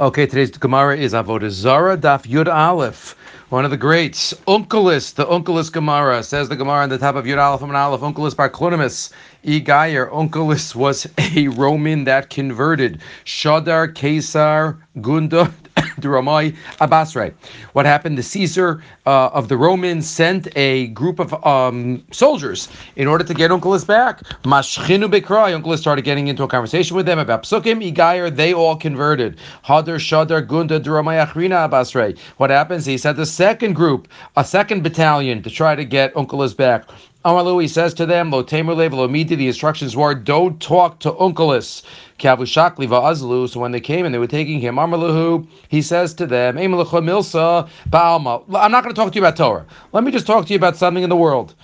Okay, today's Gemara is Avodah Zara Daf Yud Aleph. One of the greats, Unkelis, the Unkelis Gemara, says the Gemara on the top of Yud Aleph and Aleph, Unkelis Bar Klunimus, Igayer, Unkelis was a Roman that converted. Shadar, Kesar, Gunda, Duramai Abasrai. What happened? The Caesar uh, of the Romans sent a group of um, soldiers in order to get Unkelis back. Mashchinu Bekrai. Unkelis started getting into a conversation with them about Psukim, Igayer. They all converted. Hadar, Shadar, Gunda, Duramai Achrina Abasrai. What happens? He sent a second group, a second battalion to try to get Unkelis back. Amalu, says to them, Lo Lo Midi, the instructions were, don't talk to Unkelis. Kavushakli Va'azlu. So when they came and they were taking him, Amalahu, he says to them. I'm not going to talk to you about Torah. Let me just talk to you about something in the world.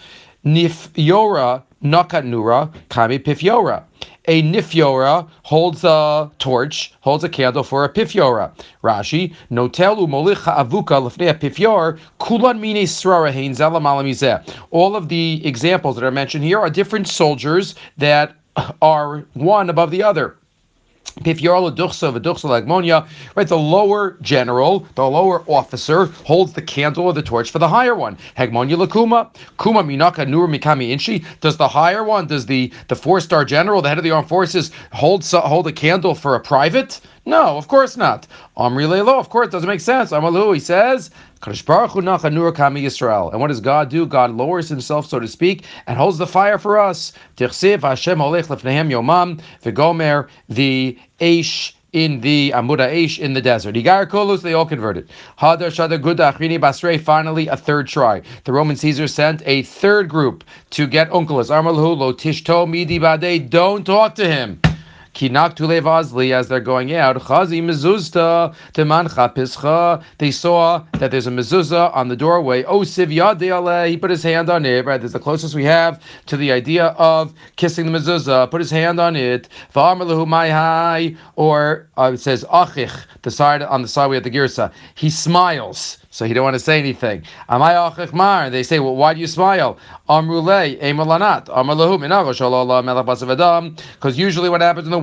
Nifyora, Nakat Nura, Kami Pifyora a nifyora holds a torch, holds a candle for a pifyora. Rashi, notelu molicha avuka lefnei pifyor, kulan mine srara hein All of the examples that are mentioned here are different soldiers that are one above the other. Right, the lower general, the lower officer holds the candle or the torch for the higher one. Hegmonia lakuma, kuma minaka nur mikami inshi. Does the higher one, does the the four star general, the head of the armed forces, hold hold a candle for a private? No, of course not. Amri Leilo, of course, it doesn't make sense. Amalu, he says, Yisrael. and what does God do? God lowers himself, so to speak, and holds the fire for us. Hashem yomam v'gomer the Aish in the Amuda Aish in the desert. Igar Kolus, they all converted. Hadar Shadar Guda Achrini Basrei, finally a third try. The Roman Caesar sent a third group to get Unkelus. Armalhu Lo Midi Bade, don't talk to him. Kinak Vazli, as they're going out, Chazi Mezuzta, Temancha Pischa, they saw that there's a mezuzah on the doorway. Oh, Sivyad he put his hand on it, right? That's the closest we have to the idea of kissing the mezuzah. Put his hand on it. V'amarlahu mai or uh, it says Achich, the side on the side we have the girsa. He smiles. So he don't want to say anything. They say, well, why do you smile? Because usually what happens in the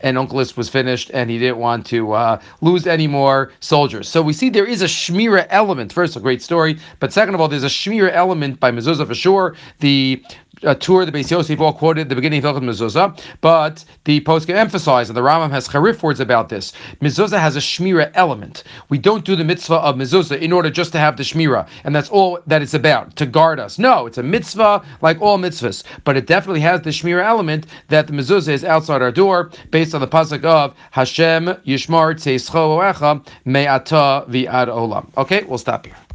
and Unkelis was finished, and he didn't want to uh, lose any more soldiers. So we see there is a Shmira element. First, a great story, but second of all, there's a Shmira element by Mezuzah for sure. The a Tur the Beis Yosef all quoted at the beginning of Hilchot Mezuzah, but the post emphasized, and the Rambam has charif words about this. Mezuzah has a shmira element. We don't do the mitzvah of mezuzah in order just to have the shmira, and that's all that it's about to guard us. No, it's a mitzvah like all mitzvahs, but it definitely has the shmira element that the mezuzah is outside our door, based on the pasuk of Hashem Yishmar Tzeischo Me'ata Vi'ad Olam. Okay, we'll stop here.